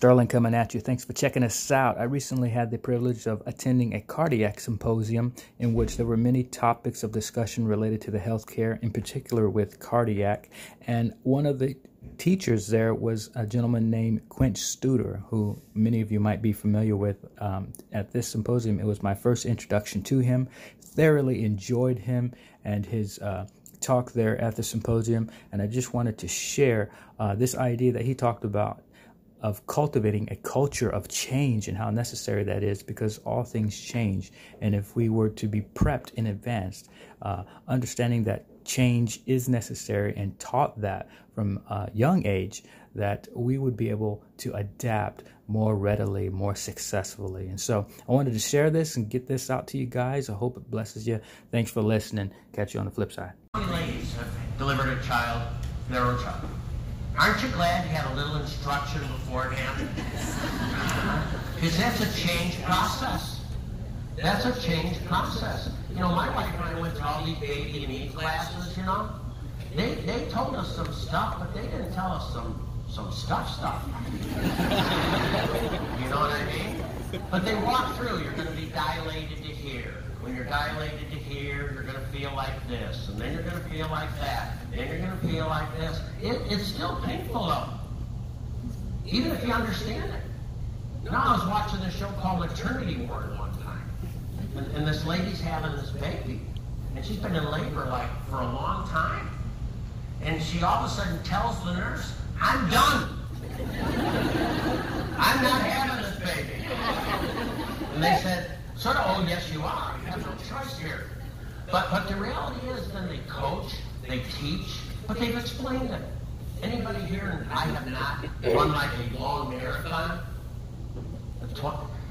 Sterling coming at you. Thanks for checking us out. I recently had the privilege of attending a cardiac symposium in which there were many topics of discussion related to the healthcare, in particular with cardiac. And one of the teachers there was a gentleman named Quint Studer, who many of you might be familiar with. Um, at this symposium, it was my first introduction to him. Thoroughly enjoyed him and his. Uh, talk there at the symposium, and I just wanted to share uh, this idea that he talked about of cultivating a culture of change and how necessary that is because all things change. And if we were to be prepped in advance, uh, understanding that change is necessary and taught that from a young age, that we would be able to adapt more readily, more successfully. And so I wanted to share this and get this out to you guys. I hope it blesses you. Thanks for listening. Catch you on the flip side. Delivered a child, their child. Aren't you glad you had a little instruction beforehand? Because that's a change process. That's a change process. You know, my wife and I went to all these baby and eat classes, you know. They, they told us some stuff, but they didn't tell us some, some stuff stuff. you know what I mean? But they walk through, you're going to be dilated to here. When you're dilated to here, you're going to feel like this, and then you're going to feel like that, then you're going to feel like this. It, it's still painful, though, even if you understand it. Know, I was watching a show called Maternity Ward one time, and, and this lady's having this baby, and she's been in labor like for a long time, and she all of a sudden tells the nurse, "I'm done. I'm not having this baby." And they said, sort of, oh, yes, you are. Here. But, but the reality is then they coach, they teach, but they've explained it. Anybody here, I have not, run like a long marathon?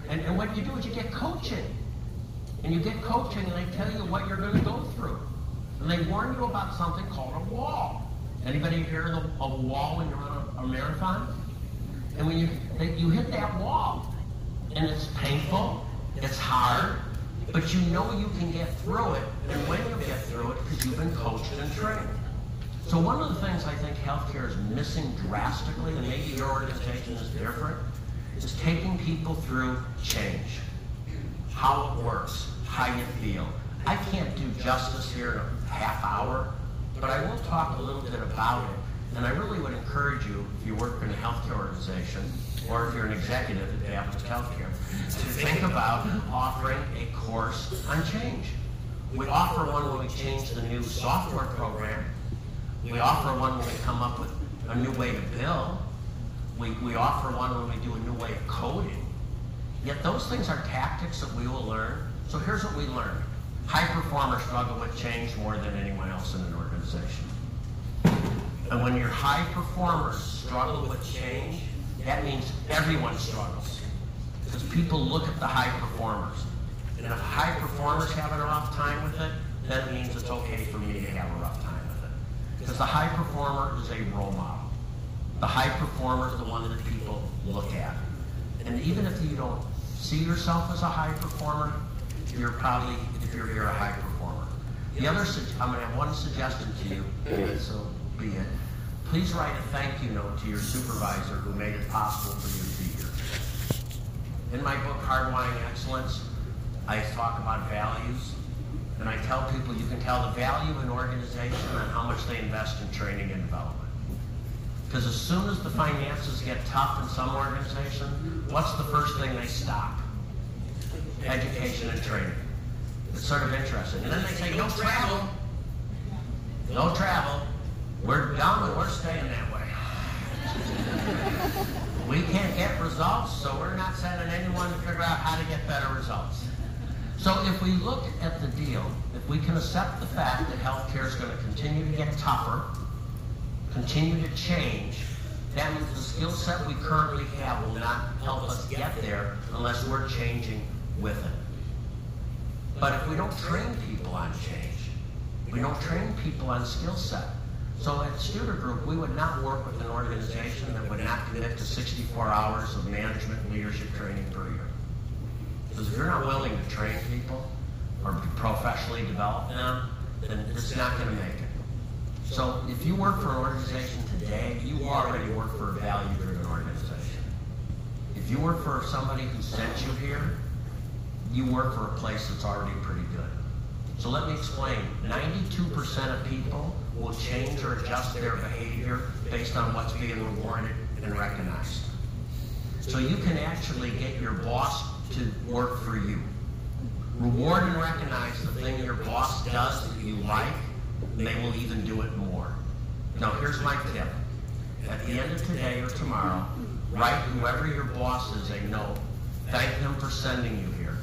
And, and what you do is you get coaching. And you get coaching and they tell you what you're going to go through. And they warn you about something called a wall. Anybody here of a wall when you're on a, a marathon? And when you, you hit that wall, and it's painful, it's hard, but you know you can get through it. And when you get through it, because you've been coached and trained. So one of the things I think healthcare is missing drastically, and maybe your organization is different, is taking people through change. How it works, how you feel. I can't do justice here in a half hour, but I will talk a little bit about it. And I really would encourage you, if you work in a healthcare organization, or if you're an executive at Adventist Healthcare, to think about offering a course on change. We offer one when we change the new software program. We offer one when we come up with a new way to bill. We, we offer one when we do a new way of coding. Yet those things are tactics that we will learn. So here's what we learned. High performers struggle with change more than anyone else in an organization. And when your high performers struggle with change, that means everyone struggles. Because people look at the high performers. And if high performers have a rough time with it, that means it's okay for me to have a rough time with it. Because the high performer is a role model. The high performer is the one that people look at. And even if you don't see yourself as a high performer, you're probably, if you're here, a high performer. The other, I'm going to have one suggestion to you, so be it. Please write a thank you note to your supervisor who made it possible for you to be here. In my book, Hardwiring Excellence, I talk about values, and I tell people you can tell the value of an organization on how much they invest in training and development. Because as soon as the finances get tough in some organization, what's the first thing they stop? Education and training. It's sort of interesting. And then they say, no travel. No travel. We're done and we're staying that way. we can't get results, so we're not sending anyone to figure out how to get better results. So if we look at the deal, if we can accept the fact that healthcare is going to continue to get tougher, continue to change, that means the skill set we currently have will not help us get there unless we're changing with it. But if we don't train people on change, we don't train people on skill set, so at Studer Group, we would not work with an organization that would not commit to 64 hours of management and leadership training per year. Because if you're not willing to train people or professionally develop them, then it's not going to make it. So if you work for an organization today, you already work for a value-driven organization. if you work for somebody who sent you here, you work for a place that's already pretty good. So let me explain. 92% of people will change or adjust their behavior based on what's being rewarded and recognized. So you can actually get your boss to work for you. Reward and recognize the thing your boss does that you like, and they will even do it more. Now here's my tip. At the end of today or tomorrow, write whoever your boss is a note. Thank them for sending you here.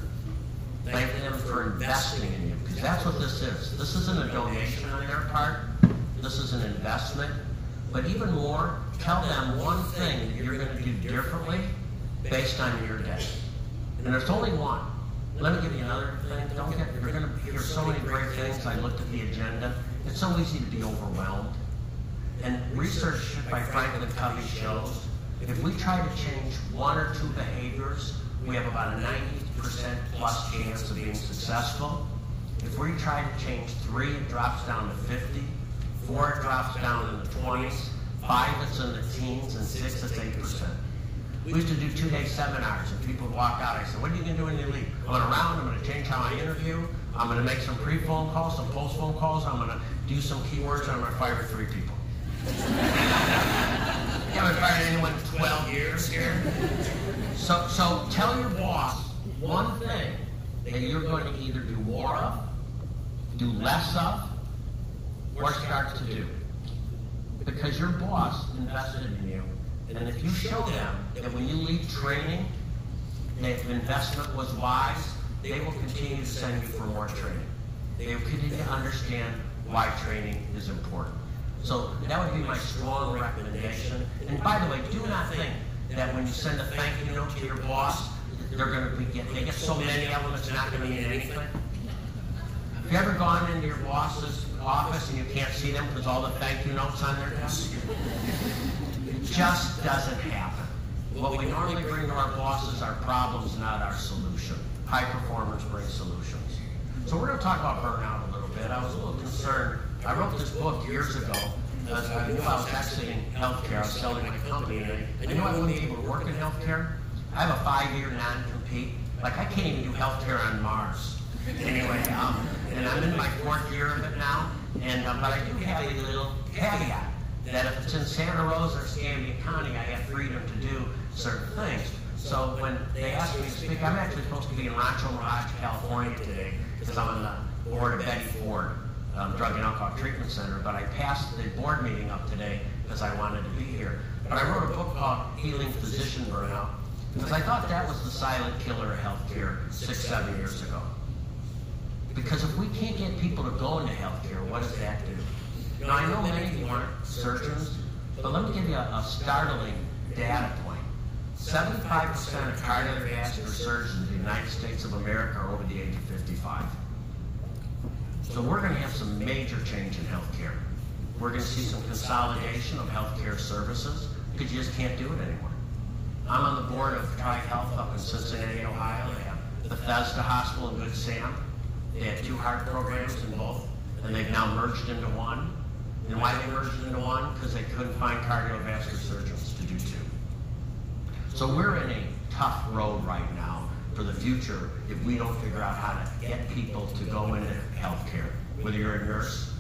Thank them for investing in you, because that's what this is. This isn't a donation on their part. This is an investment. But even more, tell them one thing that you're going to do differently based on your day. And there's only one. Let me give you another thing. Don't get, you're going to hear so many great things. I looked at the agenda. It's so easy to be overwhelmed. And research by Franklin Covey shows if we try to change one or two behaviors, we have about a 90% plus chance of being successful. If we try to change three, it drops down to 50. Four, drops down in the 20s. Five, it's in the teens. And six, it's 8%. We used to do two-day seminars, and people would walk out. I said, what are you going to do when you leave? I'm going to round. I'm going to change how I interview. I'm going to make some pre-phone calls, some post-phone calls. I'm going to do some keywords, and I'm going to fire three people. you haven't fired anyone in 12 years here. So, so tell your boss one thing that you're going to either do more of, do less of, or start to do. Because your boss invested in you. And if you show them that when you leave training, that investment was wise, they will continue to send you for more training. They will continue to understand why training is important. So that would be my strong recommendation. And by the way, do not think that when you send a thank you note to your boss, they're going to be get, they get so many of them, it's not going to mean anything. Have you ever gone into your boss's office and you can't see them because all the thank you notes on their desk? It just doesn't happen. What we normally bring to our bosses are problems, not our solution. High performers bring solutions. So we're going to talk about burnout a little bit. I was a little concerned. I wrote this book years ago I knew I was exiting healthcare. I was selling my company, and I knew I wouldn't be able to work in healthcare. I have a five-year non-compete. Like, I can't even do healthcare on Mars. Anyway, um, and I'm in my fourth year of it now, and um, but I do have a little caveat that if it's in Santa Rosa or Escambia County, I have freedom to do certain things. So when they asked me to speak, I'm actually supposed to be in Rancho Mirage, California today, because I'm on the board of Betty Ford um, Drug and Alcohol Treatment Center. But I passed the board meeting up today because I wanted to be here. But I wrote a book called Healing Physician Burnout because I thought that was the silent killer of healthcare six, seven years ago. Because if we people to go into healthcare, what does that do? Now, I know many of you aren't surgeons, but let me give you a, a startling data point. 75% of cardiovascular surgeons in the United States of America are over the age of 55. So we're going to have some major change in healthcare. We're going to see some consolidation of healthcare services because you just can't do it anymore. I'm on the board of TriHealth up in Cincinnati, Ohio. They have Bethesda Hospital in Good Sam. They had two heart programs in both, and they've now merged into one. And why they merged into one? Because they couldn't find cardiovascular surgeons to do two. So we're in a tough road right now for the future if we don't figure out how to get people to go into healthcare. Whether you're a nurse,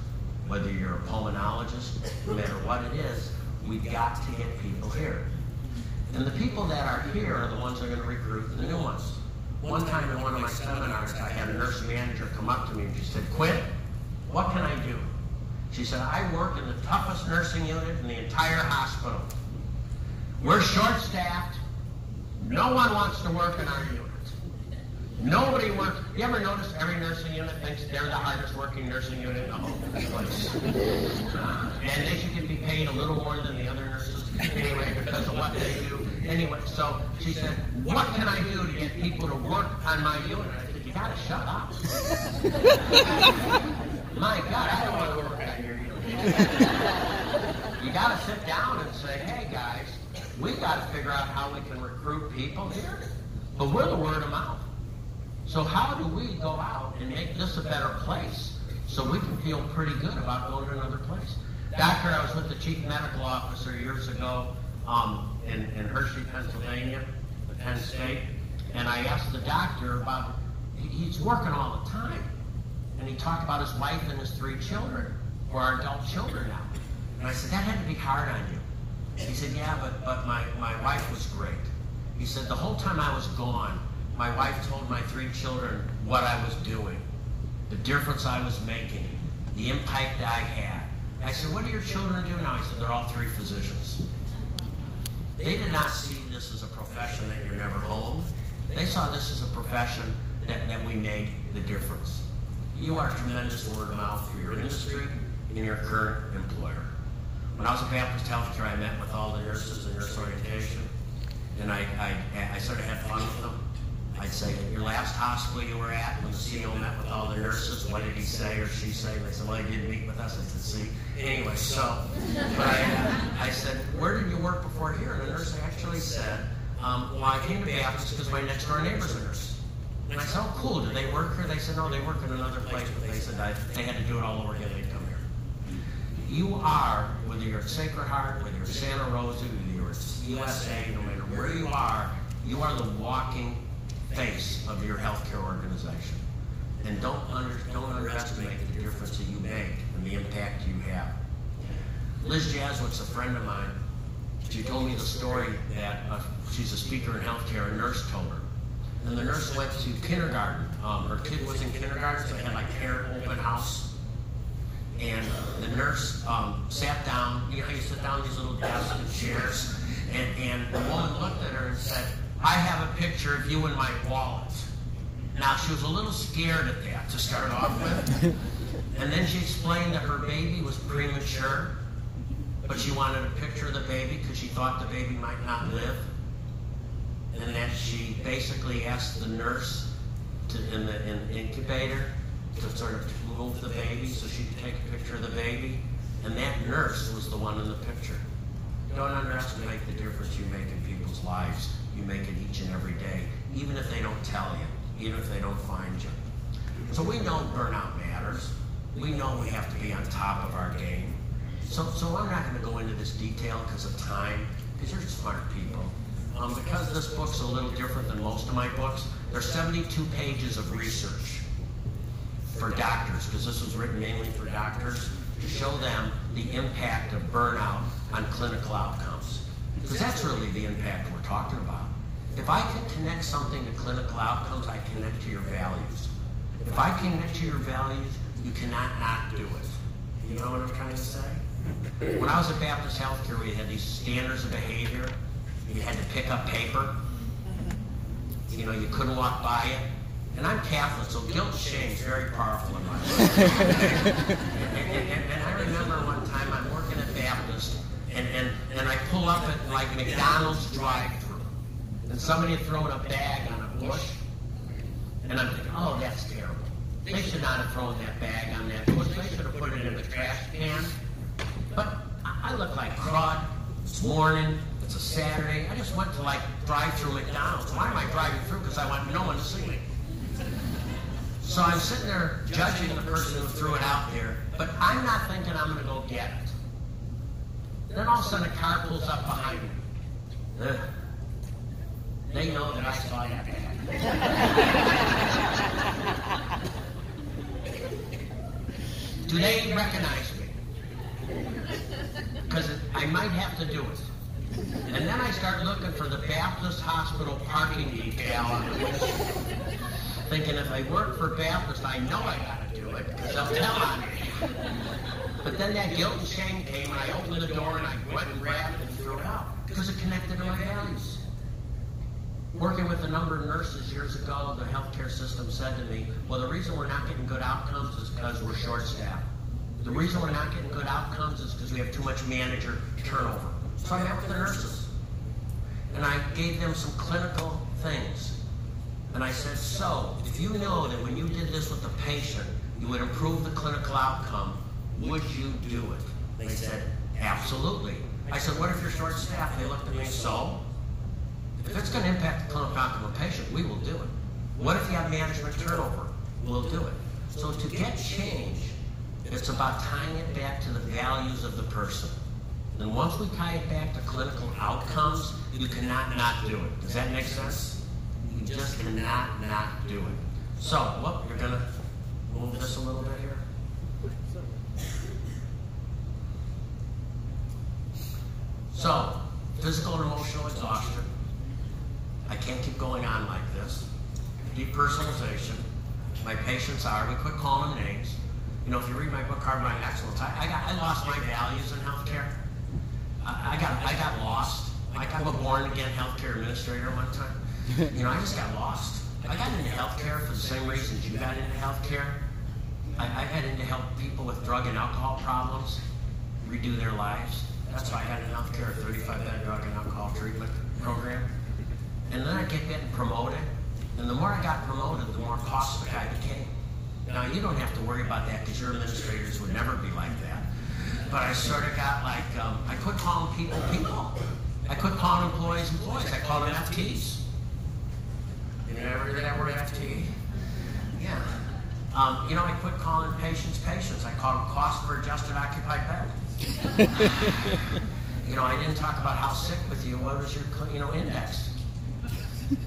whether you're a pulmonologist, no matter what it is, we've got to get people here. And the people that are here are the ones that are going to recruit the new ones. One time in one of my seminars, I had a nurse manager come up to me and she said, Quint, what can I do? She said, I work in the toughest nursing unit in the entire hospital. We're short-staffed. No one wants to work in our unit. Nobody wants. You ever notice every nursing unit thinks they're the hardest working nursing unit in the whole place? Uh, and they should be paid a little more than the other nurses anyway because of what they do. Anyway, so she said, "What can I do to get people to work on my unit?" I said, "You gotta shut up." my God, I don't want to work on your unit. you gotta sit down and say, "Hey guys, we got to figure out how we can recruit people here." But we're the word of mouth. So how do we go out and make this a better place so we can feel pretty good about going to another place? Doctor, I was with the chief medical officer years ago um, in, in Hershey, Pennsylvania, Penn State, and I asked the doctor about, he's working all the time. And he talked about his wife and his three children, who are adult children now. And I said, that had to be hard on you. He said, yeah, but, but my, my wife was great. He said, the whole time I was gone, my wife told my three children what I was doing, the difference I was making, the impact I had. I said, what do your children do now? He said, they're all three physicians. They did not see this as a profession that you're never home. They saw this as a profession that, that we made the difference. You are a tremendous word of mouth for your industry and your current employer. When I was at Baptist Healthcare, I met with all the nurses and nurse orientation, and I, I, I sort of had fun with them. I'd say, your last hospital you were at, when the CEO met with all the nurses, what did he say or she say? They said, well, he didn't meet with us. I said, see. Anyway, so, I, uh, I said, where did you work before here? And the nurse actually said, um, well, I came to Baptist because my next door neighbor's a nurse. And I said, oh, cool. Did they work here? They said, no, they work in another place. But they said they had to do it all over again. They'd come here. You are, whether you're at Sacred Heart, whether you're at Santa Rosa, whether you're at USA, no matter where you are, you are the walking face of your healthcare organization. And don't, under, don't underestimate the difference that you make and the impact you have. Liz Jazwiec's a friend of mine. She told me the story that uh, she's a speaker in healthcare, a nurse told her. And the nurse went to kindergarten. Um, her kid was in kindergarten, so they had like parent open house. And the nurse um, sat down, you know how you sit down these little desks and chairs, and, and the woman looked at her and said, I have a picture of you in my wallet. Now, she was a little scared at that to start off with. And then she explained that her baby was premature, but she wanted a picture of the baby because she thought the baby might not live. And that she basically asked the nurse to, in the in incubator to sort of move the baby so she could take a picture of the baby. And that nurse was the one in the picture. Don't underestimate the difference you make in people's lives. You make it each and every day, even if they don't tell you, even if they don't find you. So we know burnout matters. We know we have to be on top of our game. So, so I'm not going to go into this detail because of time, because you're smart people. Um, because this book's a little different than most of my books, there's 72 pages of research for doctors, because this was written mainly for doctors, to show them the impact of burnout on clinical outcomes. Because that's really the impact we're talking about. If I can connect something to clinical outcomes, I connect to your values. If I connect to your values, you cannot not do it. You know what I'm trying to say? When I was at Baptist Healthcare, we had these standards of behavior. You had to pick up paper. You know, you couldn't walk by it. And I'm Catholic, so guilt and shame is very powerful in my life. and, and, and, I remember one time I'm working at Baptist, and, and, and I pull up at like McDonald's drive-through, and somebody had thrown a bag on a bush, and I'm thinking, oh, that's terrible. They should not have thrown that bag on that bush. They should have put it in the trash can. But I look like crud. It's morning. It's a Saturday. I just went to like drive through McDonald's. Why am I driving through? Because I want no one to see me. So I'm sitting there judging the person who threw it out there, but I'm not thinking I'm going to go get it. Then all of a sudden a car pulls up behind me. Ugh. They know that I saw that bag. Do they recognize me? Because I might have to do it. And then I start looking for the Baptist Hospital parking detail on the. Thinking if I work for Baptist, I know I gotta do it, because they'll tell on me. But then that guilt and shame came, and I opened the door, and I went and grabbed it and threw it out, because it connected to my values. Working with a number of nurses years ago, the healthcare system said to me, well, the reason we're not getting good outcomes is because we're short-staffed. The reason we're not getting good outcomes is because we have too much manager turnover. So I met with the nurses. And I gave them some clinical things. And I said, so, if you know that when you did this with the patient, you would improve the clinical outcome, would you do it? They said, absolutely. I said, what if you're short-staffed? They looked at me, so? If it's going to impact the clinical outcome of a patient, we will do it. What if you have management turnover? We'll do it. So to get change, it's about tying it back to the values of the person. And once we tie it back to clinical outcomes, you cannot not do it. Does that make sense? You just cannot not do it. So, what, you're gonna move this a little bit here? So, physical and emotional exhaustion. I can't keep going on like this. Depersonalization. My patients are, we quit calling them names. You know, if you read my book, Hardwiring Excellence, I, I, got, I lost my values in healthcare. I, I, got, I got lost. I'm a born again healthcare administrator one time. You know, I just got lost. I got into healthcare for the same reasons you got into healthcare. I, I got into help people with drug and alcohol problems redo their lives. That's why I got into healthcare, a 35 bed drug and alcohol treatment program. And then I get getting promoted. And the more I got promoted, the more caustic I became. Now, you don't have to worry about that because your administrators would never be like that. But I sort of got like, um, I quit calling people people. I quit calling employees employees. I called them FTs. You ever hear that word FT? Yeah. Um, you know, I quit calling patients patients. I called them cost per adjusted occupied bed. you know, I didn't talk about how sick with you. What was your, you know, index?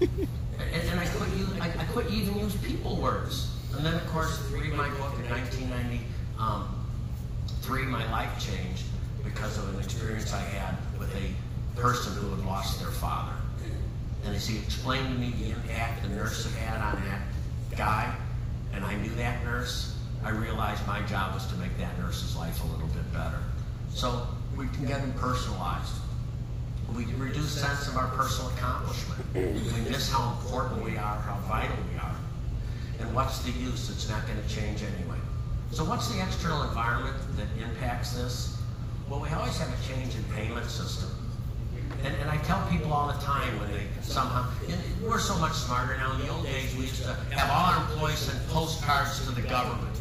And, and I quit. Use, I, I quit even use people words. And then, of course, read my book in 1993. Um, my life changed because of an experience I had with a person who had lost their father. And as he explained to me the impact the nurse had had on that guy, and I knew that nurse, I realized my job was to make that nurse's life a little bit better. So we can get them personalized. We reduce sense of our personal accomplishment. We miss how important we are, how vital we are. And what's the use? It's not going to change anyway. So what's the external environment that impacts this? Well, we always have a change in payment system. And, and I tell people all the time when they somehow, we're so much smarter now. In the old days, we used to have all our employees send postcards to the government.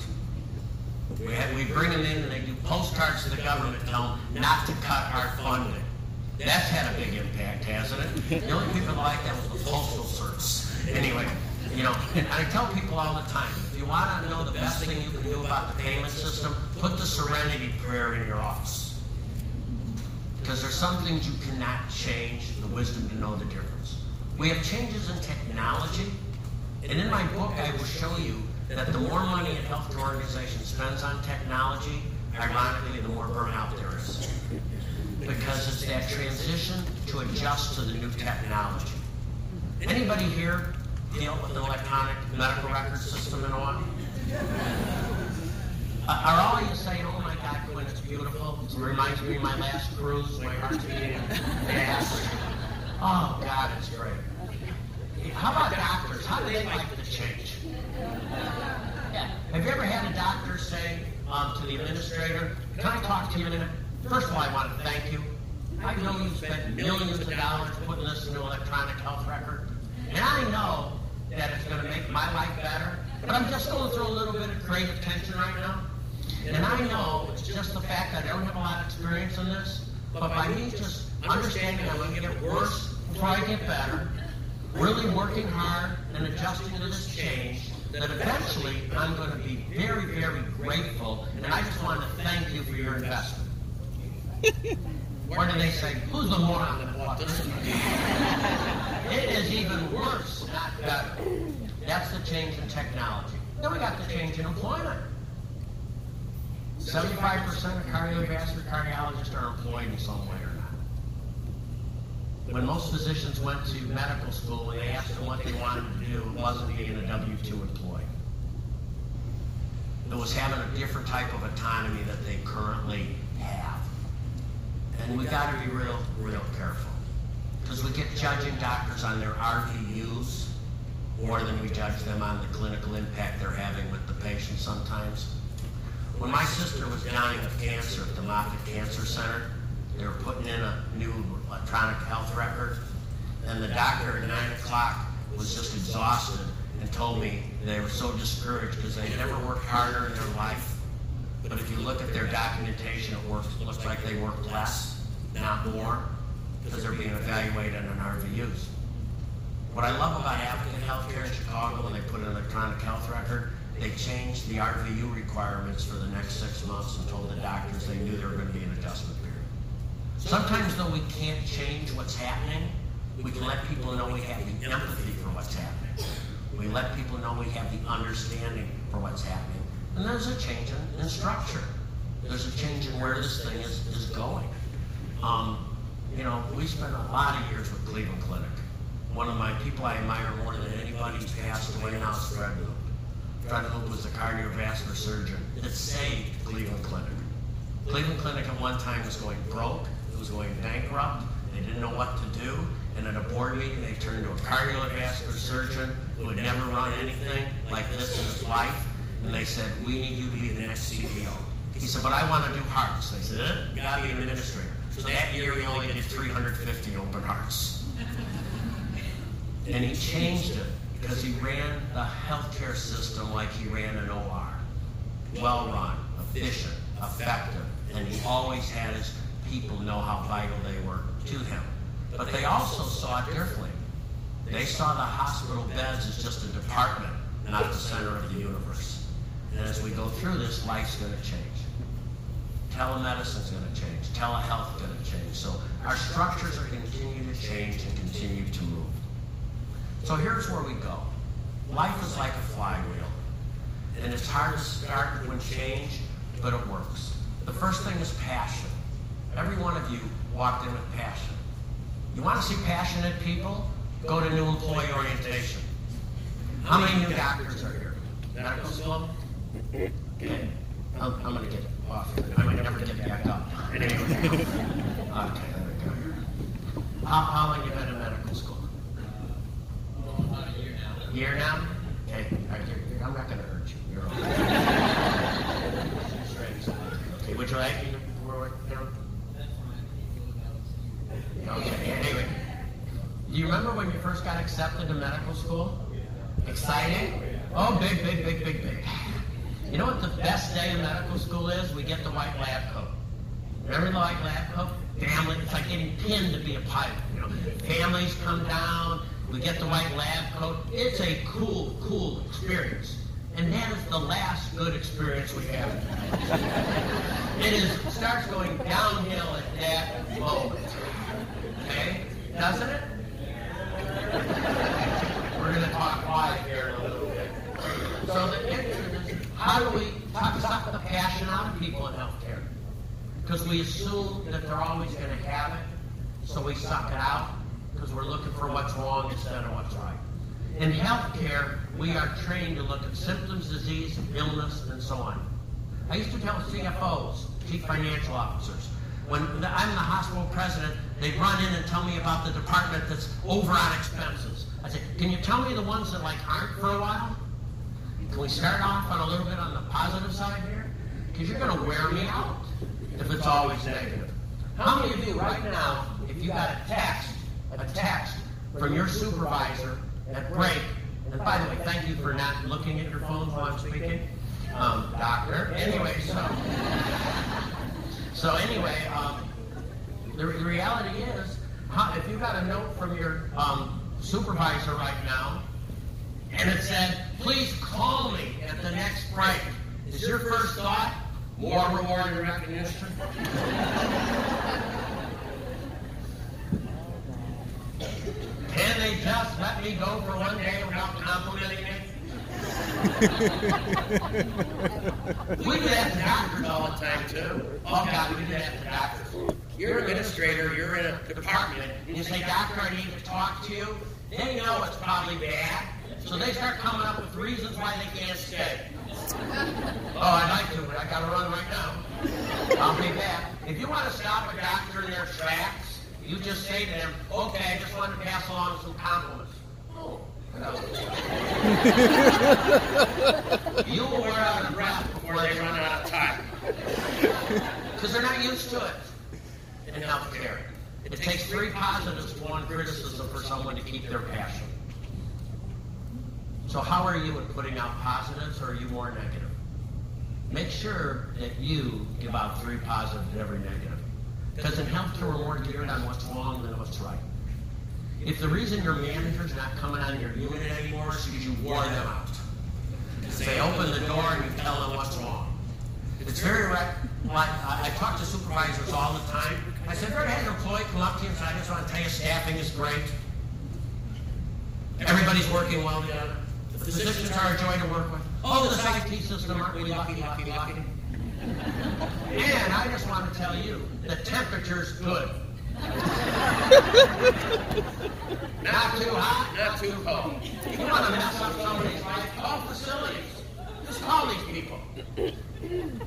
We, had, we bring them in and they do postcards to the government, tell them not to cut our funding. That's had a big impact, hasn't it? The only people that like that was the Postal Service. Anyway, you know, and I tell people all the time, if you want to know the best thing you can do about the payment system, put the Serenity Prayer in your office. Because there's some things you cannot change, the wisdom to know the difference. We have changes in technology, and in my book I will show you that the more money a healthcare organization spends on technology, ironically, the more burnout there is because it's that transition to adjust to the new technology. Anybody here deal with an electronic medical record system and all? Are all of you saying, oh my God, Quint, it's beautiful? It reminds me of my last cruise, my heart's beating fast. Oh God, it's great. How about doctors? How do they like the change? Have you ever had a doctor say um, to the administrator, can I talk to you a minute? First of all, I want to thank you. I know you spent millions of dollars putting this into electronic health record. And I know that it's going to make my life better. But I'm just going through a little bit of creative tension right now. And I know it's just the fact that I don't have a lot of experience in this. But by me just understanding I'm going to get worse before I get better, really working hard and adjusting to this change, that eventually I'm going to be very, very grateful. And I just want to thank you for your investment. Or do they say, who's the moron that bought this? it is even worse, not better. That's the change in technology. Then we got the change in employment. 75% of cardiovascular cardiologists are employed in some way or not. When most physicians went to medical school and they asked them what they wanted to do, it wasn't being a W-2 employee. It was having a different type of autonomy that they currently. And we got to be real, real careful. Because we get judging doctors on their RVUs more than we judge them on the clinical impact they're having with the patient sometimes. When my sister was dying of cancer at the Moffitt Cancer Center, they were putting in a new electronic health record, and the doctor at 9 o'clock was just exhausted and told me they were so discouraged because they never worked harder in their life but if you look at their documentation, it works, it looks like they worked less, not more, because they're being evaluated on RVUs. What I love about Advocate Healthcare in Chicago, when they put an electronic health record, they changed the RVU requirements for the next six months and told the doctors they knew there were going to be an adjustment period. Sometimes, though, we can't change what's happening. We can let people know we have the empathy for what's happening. We let people know we have the understanding for what's happening. And there's a change in, in structure. There's a change in where this thing is, is going. Um, you know, we spent a lot of years with Cleveland Clinic. One of my people I admire more than anybody who's passed away now is Fred Loop. Fred Loop was a cardiovascular surgeon that saved Cleveland Clinic. Cleveland Clinic at one time was going broke, it was going bankrupt, they didn't know what to do, and at a board meeting they turned to a cardiovascular surgeon who had never run anything like this in his life, and they said, we need you to be the next CEO. He said, but I want to do hearts. They said, you got to be an administrator. So that year he only did 350 open hearts. And he changed it because he ran the healthcare system like he ran an OR. Well run, efficient, effective, and he always had his people know how vital they were to him. But they also saw it differently. They saw the hospital beds as just a department, not the center of the universe. And as we go through this, life's going to change. Telemedicine's going to change. Telehealth's going to change. So our structures are continuing to change and continue to move. So here's where we go. Life is like a flywheel. And it's hard to start when change, but it works. The first thing is passion. Every one of you walked in with passion. You want to see passionate people? Go to new employee orientation. How many new doctors are here? Medical school? Okay. I'm, I'm going to get I might never get back up. Anyway. Go. How, how long you been in medical school? About a year now. Year now? Okay, all right, you're- you're- I'm not going to hurt you. You're okay. Okay, would you like me to, about Okay, anyway. Do you remember when you first got accepted to medical school? Exciting? Oh, big, big, big, big, big. You know what the best day in medical school is? We get the white lab coat. Remember the white lab coat? Family, it's like getting pinned to be a pilot. You know, families come down. We get the white lab coat. It's a cool, cool experience. And that is the last good experience we have. It is starts going downhill at that moment. Okay? Doesn't it? We're going to talk quiet here in a little bit. So how do we suck the passion out of people in healthcare? Because we assume that they're always going to have it, so we suck it out because we're looking for what's wrong instead of what's right. In healthcare, we are trained to look at symptoms, disease, illness, and so on. I used to tell CFOs, chief financial officers, when I'm the hospital president, they run in and tell me about the department that's over on expenses. I say, can you tell me the ones that like aren't for a while? Can we start off on a little bit on the positive side here? Because you're going to wear me out if it's always negative. How many of you right now, if you got a text, a text from your supervisor at break, and by the way, thank you for not looking at your phones while I'm speaking, um, doctor. Anyway, so so anyway, um, the, the reality is, how, if you got a note from your um, supervisor right now, and it said, please call me at the next break. Is your first thought more reward and recognition? Can they just let me go for one day without complimenting me? we do that to doctors all the time too. Oh God, we do that to doctors. You're an administrator, you're in a department, and you say, Doctor, I need to talk to you. They know it's probably bad, so they start coming up with reasons why they can't stay. Oh, I'd like to, but I gotta run right now. I'll be back. If you want to stop a doctor in their tracks, you just say to them, okay, I just wanted to pass along some compliments. Oh, you will wear out of breath before they run out of time. Because they're not used to it in healthcare. It takes three positives to one criticism for someone to keep their passion. So how are you at putting out positives, or are you more negative? Make sure that you give out three positives to every negative. Because in healthcare, we're more geared on what's wrong than what's right. If the reason your manager's not coming on your unit anymore is because you wore them out. They open the door and you tell them what's wrong. It's very right. I, I talk to supervisors all the time, I said, ever had an employee come up to you and I just want to tell you staffing is great. Everybody's working well together. The physicians are a joy to work with. Oh, the IT system, aren't we lucky, lucky, lucky? And I just want to tell you, the temperature's good. not too hot, not too cold. You want to mess up somebody's life, call facilities. Just call these people.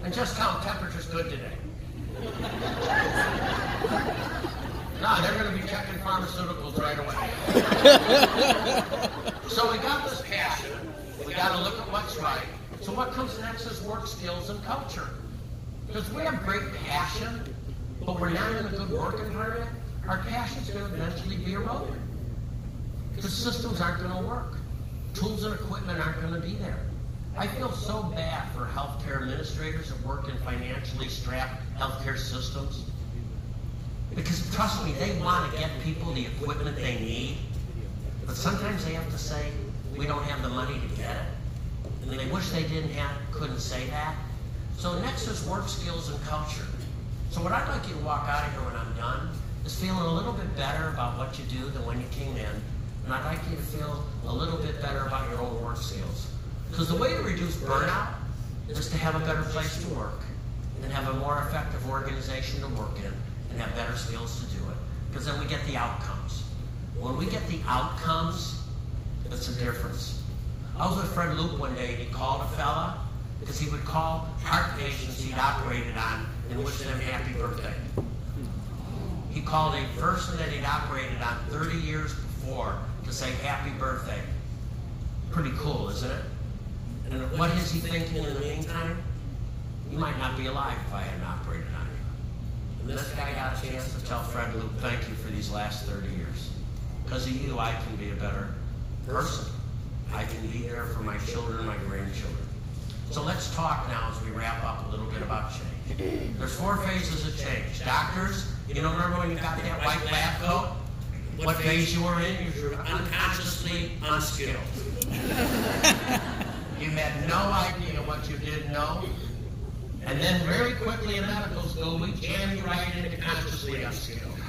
And just tell them temperature's good today. No, they're going to be checking pharmaceuticals right away. so we got this passion. We got to look at what's right. So what comes next is work skills and culture. Because we have great passion, but we're not in a good work environment, our passion's going to eventually be eroded. Because systems aren't going to work. Tools and equipment aren't going to be there. I feel so bad for healthcare administrators that work in financially strapped healthcare systems. Because trust me, they want to get people the equipment they need. But sometimes they have to say, we don't have the money to get it. And they wish they didn't have, couldn't say that. So next is work skills and culture. So what I'd like you to walk out of here when I'm done is feeling a little bit better about what you do than when you came in. And I'd like you to feel a little bit better about your own work skills. Because the way to reduce burnout is to have a better place to work and have a more effective organization to work in and have better skills to do it. Because then we get the outcomes. When we get the outcomes, it's a difference. I was with Fred Loop one day and he called a fella because he would call heart patients he'd operated on and wish them happy birthday. He called a person that he'd operated on 30 years before to say happy birthday. Pretty cool, isn't it? And what is he thinking in the meantime? You might not be alive if I hadn't operated on you. And this guy got a chance to tell Fred Loop, thank you for these last 30 years. Because of you, I can be a better person. I can be there for my children, my grandchildren. So let's talk now as we wrap up a little bit about change. There's four phases of change. Doctors, you know, remember when you got that white lab coat? What phase you were in? You were unconsciously unskilled. You had no idea what you didn't know. And then very quickly in medical school, we jam you right into consciously unskilled.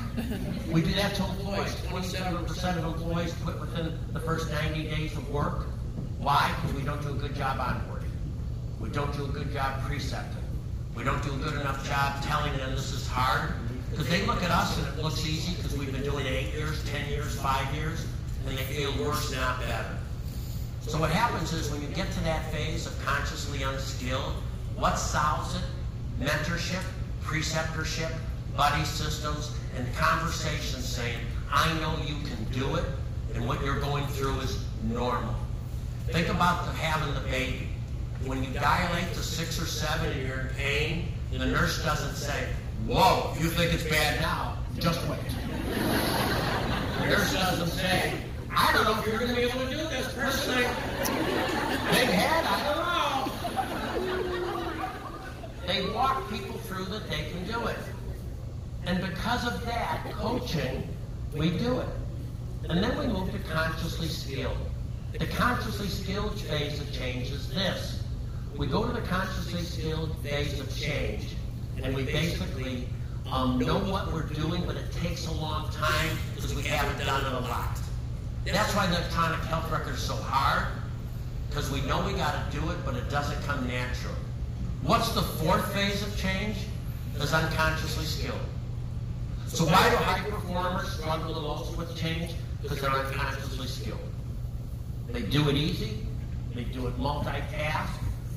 We do that to employees. 27% of employees quit within the first 90 days of work. Why? Because we don't do a good job onboarding. We don't do a good job precepting. We don't do a good enough job telling them this is hard. Because they look at us and it looks easy because we've been doing it eight years, 10 years, five years, and they feel worse, not better. So what happens is when you get to that phase of consciously unskilled, what solves it? Mentorship, preceptorship, buddy systems, and conversations saying, I know you can do it, and what you're going through is normal. Think about the, having the baby. When you dilate to six or seven and you're in pain, the nurse doesn't say, whoa, you think it's bad now, just wait. The nurse doesn't say, I don't know if you're going to be able to do this. Personally, big head, I don't know. They walk people through that they can do it. And because of that, coaching, we do it. And then we move to consciously skilled. The consciously skilled phase of change is this. We go to the consciously skilled phase of change, and we basically um, know what we're doing, but it takes a long time because we haven't done it a lot. That's why the electronic health record is so hard, because we know we got to do it, but it doesn't come natural. What's the fourth phase of change? Is unconsciously skilled. So why do high performers struggle the most with change? Because they're unconsciously skilled. They do it easy, they do it multitask,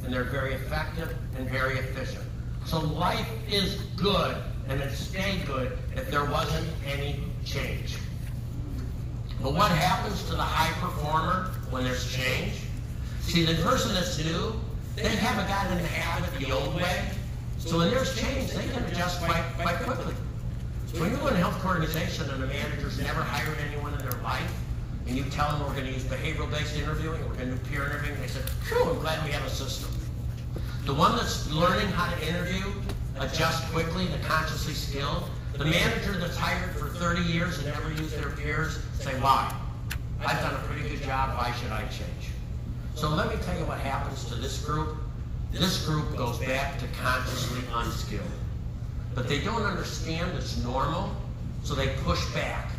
and they're very effective and very efficient. So life is good, and it'd stay good if there wasn't any change. But what happens to the high performer when there's change? See, the person that's new, they haven't gotten in the habit the old way. So when there's change, they can adjust quite, quite quickly. When you go in a health organization and the manager's never hired anyone in their life, and you tell them we're going to use behavioral-based interviewing, we're going to do peer interviewing, they say, phew, I'm glad we have a system. The one that's learning how to interview, adjust quickly, the consciously skilled, the manager that's hired for 30 years and never used their peers, say, why? I've done a pretty good job, why should I change? So let me tell you what happens to this group. This group goes back to consciously unskilled. But they don't understand it's normal, so they push back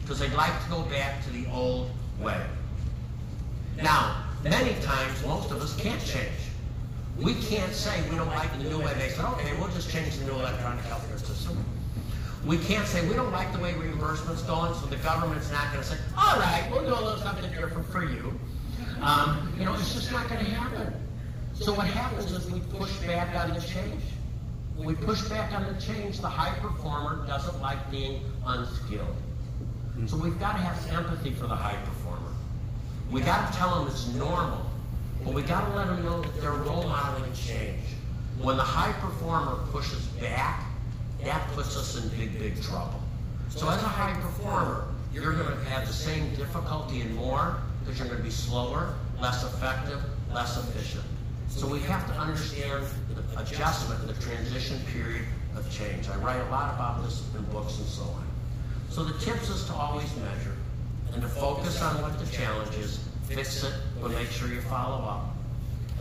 because they'd like to go back to the old way. Now, many times, most of us can't change. We can't say we don't like the new way. They said, okay, we'll just change the new electronic healthcare system. We can't say we don't like the way reimbursement's going, so the government's not going to say, all right, we'll do a little something different for you. Um, you know, it's just not going to happen. So what happens is we push back on the change. When we push back on the change, the high performer doesn't like being unskilled. Hmm. So we've got to have empathy for the high performer. We got to tell them it's normal, but we got to let them know that they're role modeling change. When the high performer pushes back, that puts us in big, big trouble. So as a high performer, you're going to have the same difficulty and more because you're going to be slower, less effective, less efficient. So we have to understand the adjustment, the transition period of change. I write a lot about this in books and so on. So the tips is to always measure and to focus on what the challenge is, fix it, but make sure you follow up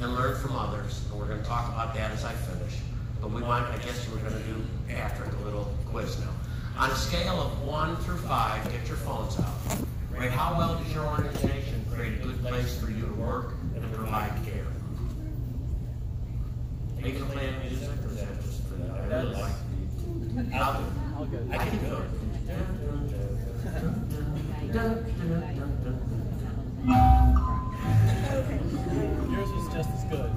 and learn from others. And we're going to talk about that as I finish. But we want, I guess we're going to do after a little quiz now. On a scale of one through five, get your phones out. Rate how well does your organization create a good place for you to work and provide care? They can play music or is that just for that? I really like it. I'll do it. I can do it. Yours was just as good.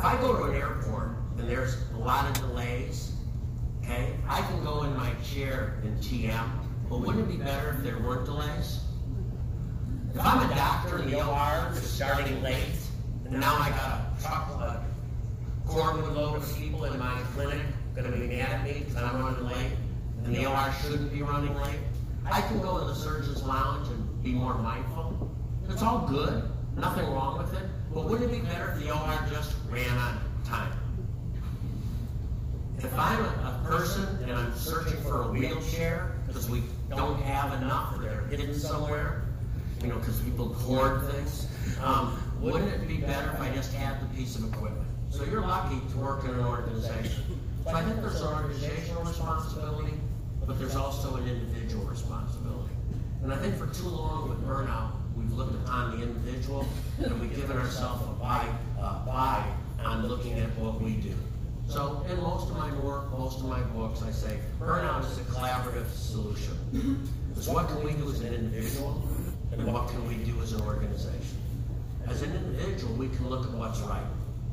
If I go to an airport and there's a lot of delays, okay, I can go in my chair in TM, but wouldn't it be better if there weren't delays? If I'm a doctor in the OR that's starting late, and now I got a truck, a cordwood load of people in my clinic gonna be mad at me because I'm running late, and the OR shouldn't be running late, I can go in the surgeon's lounge and be more mindful. It's all good, nothing wrong with it, but wouldn't it be better if the OR just ran on time? If I'm a, person and I'm searching for a wheelchair because we don't have enough or they're hidden somewhere, you know, because people hoard things, um, wouldn't it be better if I just had the piece of equipment? So you're lucky to work in an organization. So I think there's an organizational responsibility, but there's also an individual responsibility. And I think for too long with burnout, we've looked upon the individual and we've given ourselves a buy, uh, buy on looking at what we do. So in most of my work, most of my books, I say burnout is a collaborative solution. It's what can we do as an individual and what can we do as an organization. As an individual, we can look at what's right.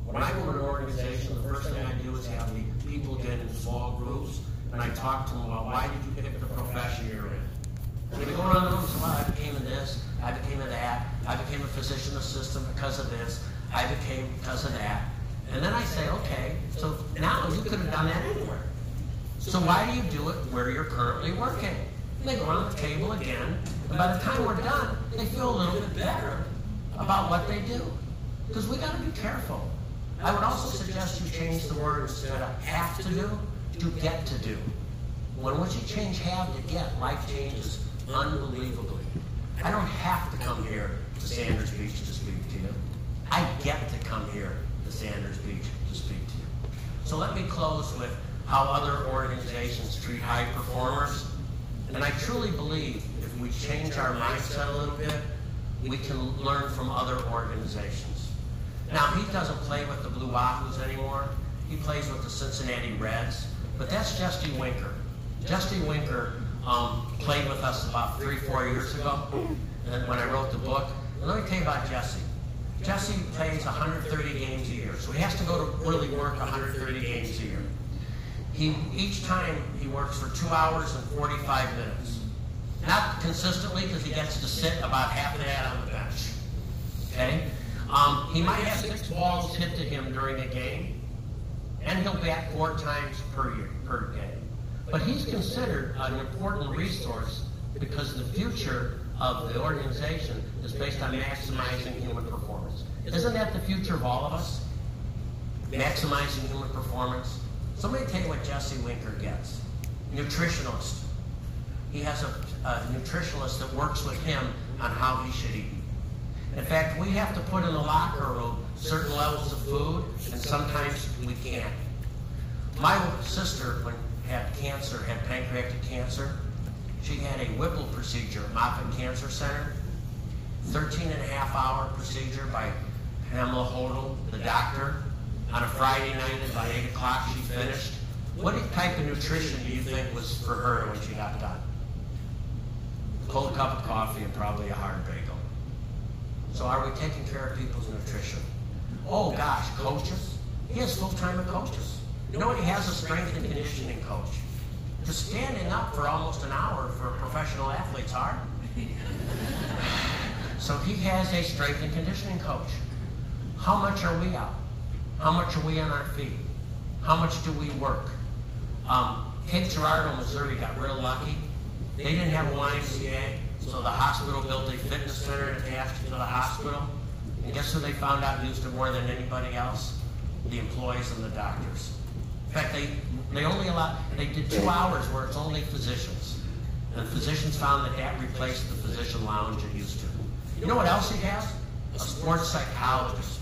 When I go to an organization, the first thing I do is have the people get in small groups and I talk to them about why did you pick the profession you're in? And they go around the room and I became a this, I became a that, I became a physician assistant because of this, I became because of that. And then I say, okay, so now you could have done that anywhere. So why do you do it where you're currently working? And they go around the table again, and by the time we're done, they feel a little bit better about what they do. Because we got to be careful. I would also suggest you change the word instead of have to do to get to do. When once you change have to get, life changes unbelievably. I don't have to come here to Sanders Beach to speak to you. I get to come here to Sanders to speak to you. So let me close with how other organizations treat high performers. And I truly believe if we change our mindset a little bit, we can learn from other organizations. Now, he doesn't play with the Blue Wahoos anymore. He plays with the Cincinnati Reds. But that's Jesse Winker. Jesse Winker um, played with us about three, four years ago when I wrote the book. And let me tell you about Jesse. Jesse plays 130 games a year, so he has to go to really work 130 games a year. He, each time he works for two hours and 45 minutes. Not consistently because he gets to sit about half of that on the bench. Okay? Um, he might have six balls hit to him during a game, and he'll bat four times per year, per game. But he's considered an important resource because the future of the organization is based on maximizing human performance. Isn't that the future of all of us? Maximizing human performance. Somebody tell you what Jesse Winker gets. Nutritionalist. He has a, a nutritionalist that works with him on how he should eat. In fact, we have to put in the locker room certain levels of food, and sometimes we can't. My sister, when had cancer, had pancreatic cancer, she had a Whipple procedure at Moffitt Cancer Center. 13 and a half hour procedure by Pamela Hodul, the doctor. On a Friday night at about 8 o'clock, she finished. What type of nutrition do you think was for her when she got done? A cold cup of coffee and probably a hard bagel. So are we taking care of people's nutrition? Oh gosh, coaches? He has full-time coaches. You know? He has a strength and conditioning coach. Just standing up for almost an hour for a professional athlete's hard. so he has a strength and conditioning coach. How much are we out? How much are we on our feet? How much do we work? Um, Cape Girardeau, Missouri got real lucky. They didn't have a YMCA, so the hospital built a fitness center attached to the hospital. And guess who they found out used it more than anybody else? The employees and the doctors. In fact, they, they only allowed, they did two hours where it's only physicians. And physicians found that that replaced the physician lounge it used to. You know what else he has? A sports psychologist.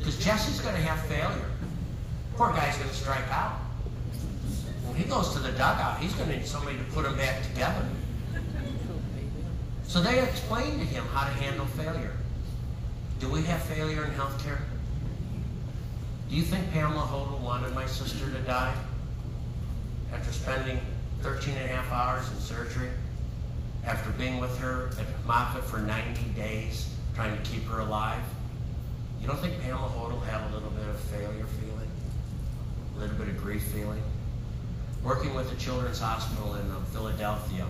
Because Jesse's going to have failure. Poor guy's going to strike out. When he goes to the dugout, he's going to need somebody to put him back together. So they explained to him how to handle failure. Do we have failure in healthcare? Do you think Pamela Hodul wanted my sister to die after spending 13 and a half hours in surgery? After being with her at Moffitt for 90 days, trying to keep her alive? You don't think Pamela Hodul had a little bit of failure feeling? A little bit of grief feeling? Working with the Children's Hospital in um, Philadelphia,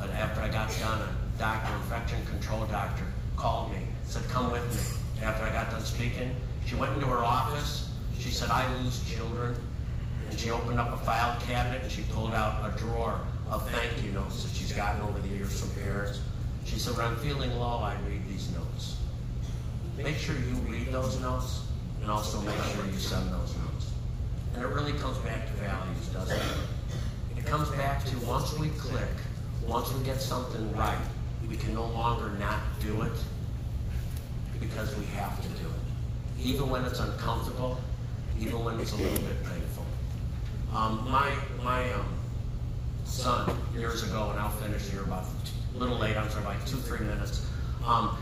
uh, after I got done, a doctor, infection control doctor, called me, said, come with me. After I got done speaking, she went into her office, she said, I lose children. And she opened up a file cabinet and she pulled out a drawer of thank you notes that she's gotten over the years from parents. She said, when I'm feeling low, I read. Make sure you read those notes and also make sure you send those notes. And it really comes back to values, doesn't it? It comes back to once we click, once we get something right, we can no longer not do it because we have to do it. Even when it's uncomfortable, even when it's a little bit painful. Um, my my um, son, years ago, and I'll finish here about a little late, I'm sorry, like two, three minutes. Um,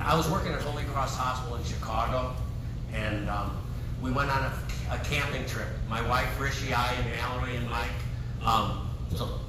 I was working at Holy Cross Hospital in Chicago, and um, we went on a, a, camping trip. My wife, Rishy, I, and Mallory, and Mike. Um, so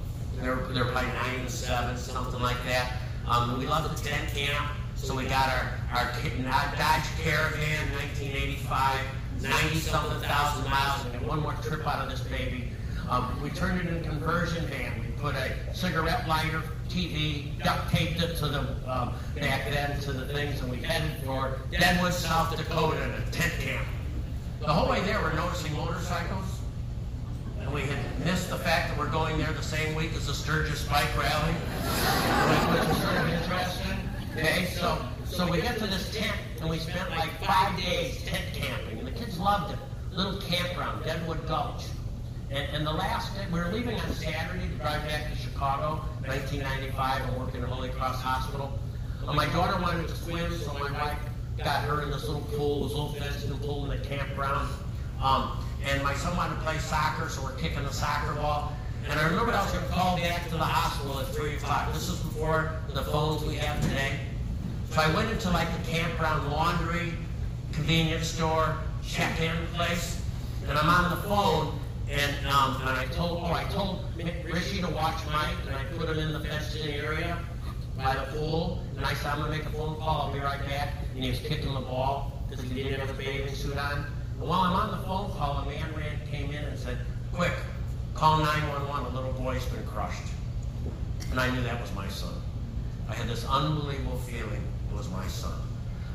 they're, they're probably nine and seven, something like that. Um, we loved the tent camp, so we got our, our Dodge Caravan 1985 90 something thousand miles and one more trip out of this baby. Um, we turned it into a conversion van. We put a cigarette lighter, TV, duct taped it to the um, back then to the things, and we headed for Deadwood, South Dakota, in a tent camp. The whole way there, we're noticing motorcycles, and we had missed the fact that we're going there the same week as the Sturgis Bike Rally, which was sort of interesting. Okay, so so we get to this tent, and we spent like five days tent camping, and the kids loved it. Little campground, Deadwood Gulch. And, and the last day, we were leaving on Saturday to drive back to Chicago, 1995, and working at Holy Cross Hospital. And my daughter wanted to swim, so my wife got her in this little pool, this little fenced-in pool in the campground. Um, and my son wanted to play soccer, so we're kicking the soccer ball. And I remember I was going to call back to the hospital at 3 o'clock. This is before the phones we have today. So I went into like the campground laundry, convenience store, check-in place, and I'm on the phone, and, um, and I told, oh, I told Rishy to watch Mike, and I put him in the fenced-in area by the pool, and I said, I'm gonna make a phone call, I'll be right back. And he was kicking the ball because he didn't have a bathing suit on. And while I'm on the phone call, a man ran, came in and said, quick, call 911, a little boy's been crushed. And I knew that was my son. I had this unbelievable feeling it was my son.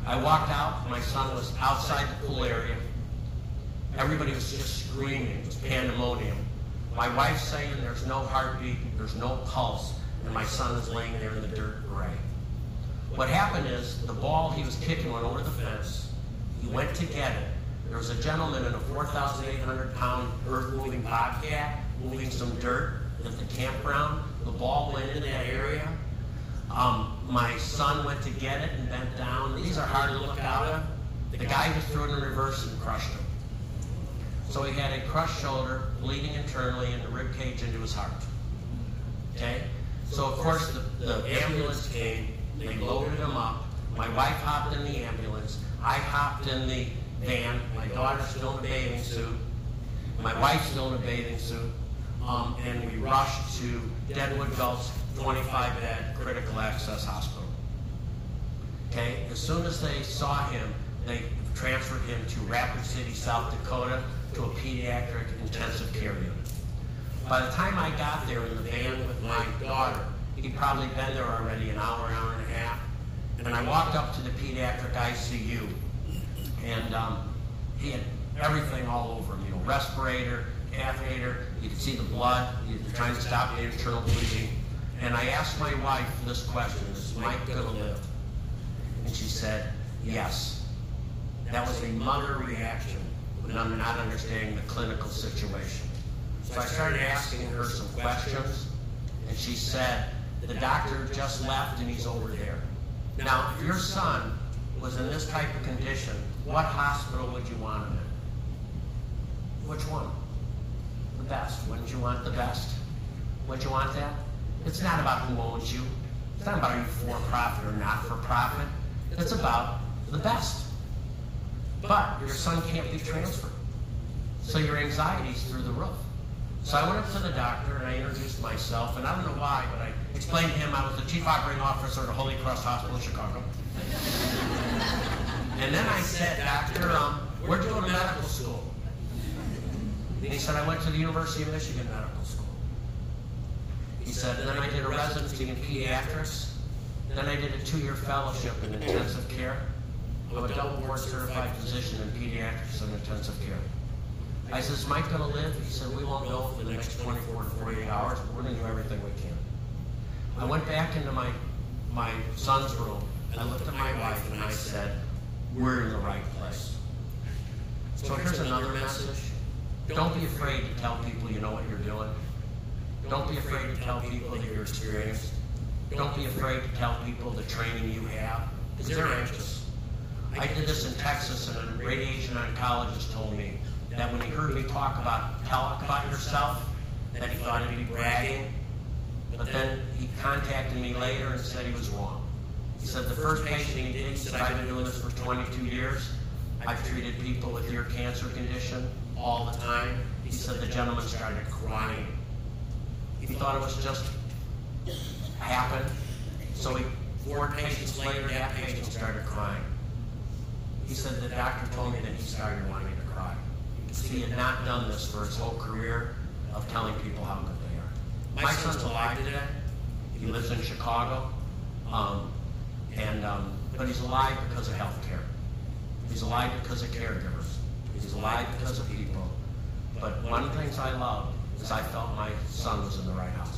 I walked out, my son was outside the pool area. Everybody was just screaming, it was pandemonium. My wife's saying there's no heartbeat, there's no pulse, and my son is laying there in the dirt gray. What happened is the ball he was kicking went over the fence. He went to get it. There was a gentleman in a 4,800 pound earth moving bobcat moving some dirt at the campground. The ball went in that area. Um, my son went to get it and bent down. These are hard to look out of. The guy just threw it in reverse and crushed him. So he had a crushed shoulder, bleeding internally, and the rib cage into his heart. Okay? So of course the, the ambulance came, they loaded him up. My wife hopped in the ambulance. I hopped in the van. My daughter's still in a bathing suit. My wife's still in a bathing suit. Um, and we rushed to Deadwood Gulch's 25 bed critical access hospital. Okay? As soon as they saw him, they transferred him to Rapid City, South Dakota, to a pediatric intensive care unit. By the time I got there in the van with my daughter, he'd probably been there already an hour, hour and a half. And I walked up to the pediatric ICU, and um, he had everything all over him, you know, respirator, catheter, you could see the blood, he was trying to stop the internal bleeding. And I asked my wife this question, is Mike gonna live? And she said, yes. That was a mother reaction when I'm not understanding the clinical situation. So I started asking her some questions, and she said, the doctor just left and he's over there. Now, if your son was in this type of condition, what hospital would you want him in? Which one? The best. Wouldn't you want the best? Would you want that? It's not about who owns you. It's not about are you for profit or not for profit. It's about the best. But your son can't be transferred. So your anxiety's through the roof. So I went up to the doctor and I introduced myself, and I don't know why, but I explained to him I was the chief operating officer at Holy Cross Hospital in Chicago. and then I said, Doctor, um, where'd you go to medical school? And he said, I went to the University of Michigan Medical School. He said, and then I did a residency in pediatrics. Then I did a two-year fellowship in intensive care. I'm a double board certified physician in pediatrics and intensive care. I said, is Mike gonna live? He said, we won't know for the next 24 to 48 hours, but we're gonna do everything we can. I went back into my, my son's room, and I looked at my wife and I said, we're in the right place. So here's another message. Don't be afraid to tell people you know what you're doing. Don't be afraid to tell people that you're experienced. Don't be afraid to tell people the training you have, because they're anxious. I did this in Texas, and a radiation oncologist told me that when he heard me talk about talk about yourself, that he thought it'd be bragging. But then he contacted me later and said he was wrong. He said the first patient he did, he said I've been doing this for 22 years. I've treated people with your cancer condition all the time. He said the gentleman started crying. He thought it was just happened. So he, four patients later, that patient started crying. He said the doctor told me that he started wanting to cry. Because he had not done this for his whole career of telling people how good they are. My son's alive today. He lives in Chicago. Um, and, um, but he's alive because of health care. He's alive because of caregivers. He's alive because of people. But one of the things I love is I felt my son was in the right hospital.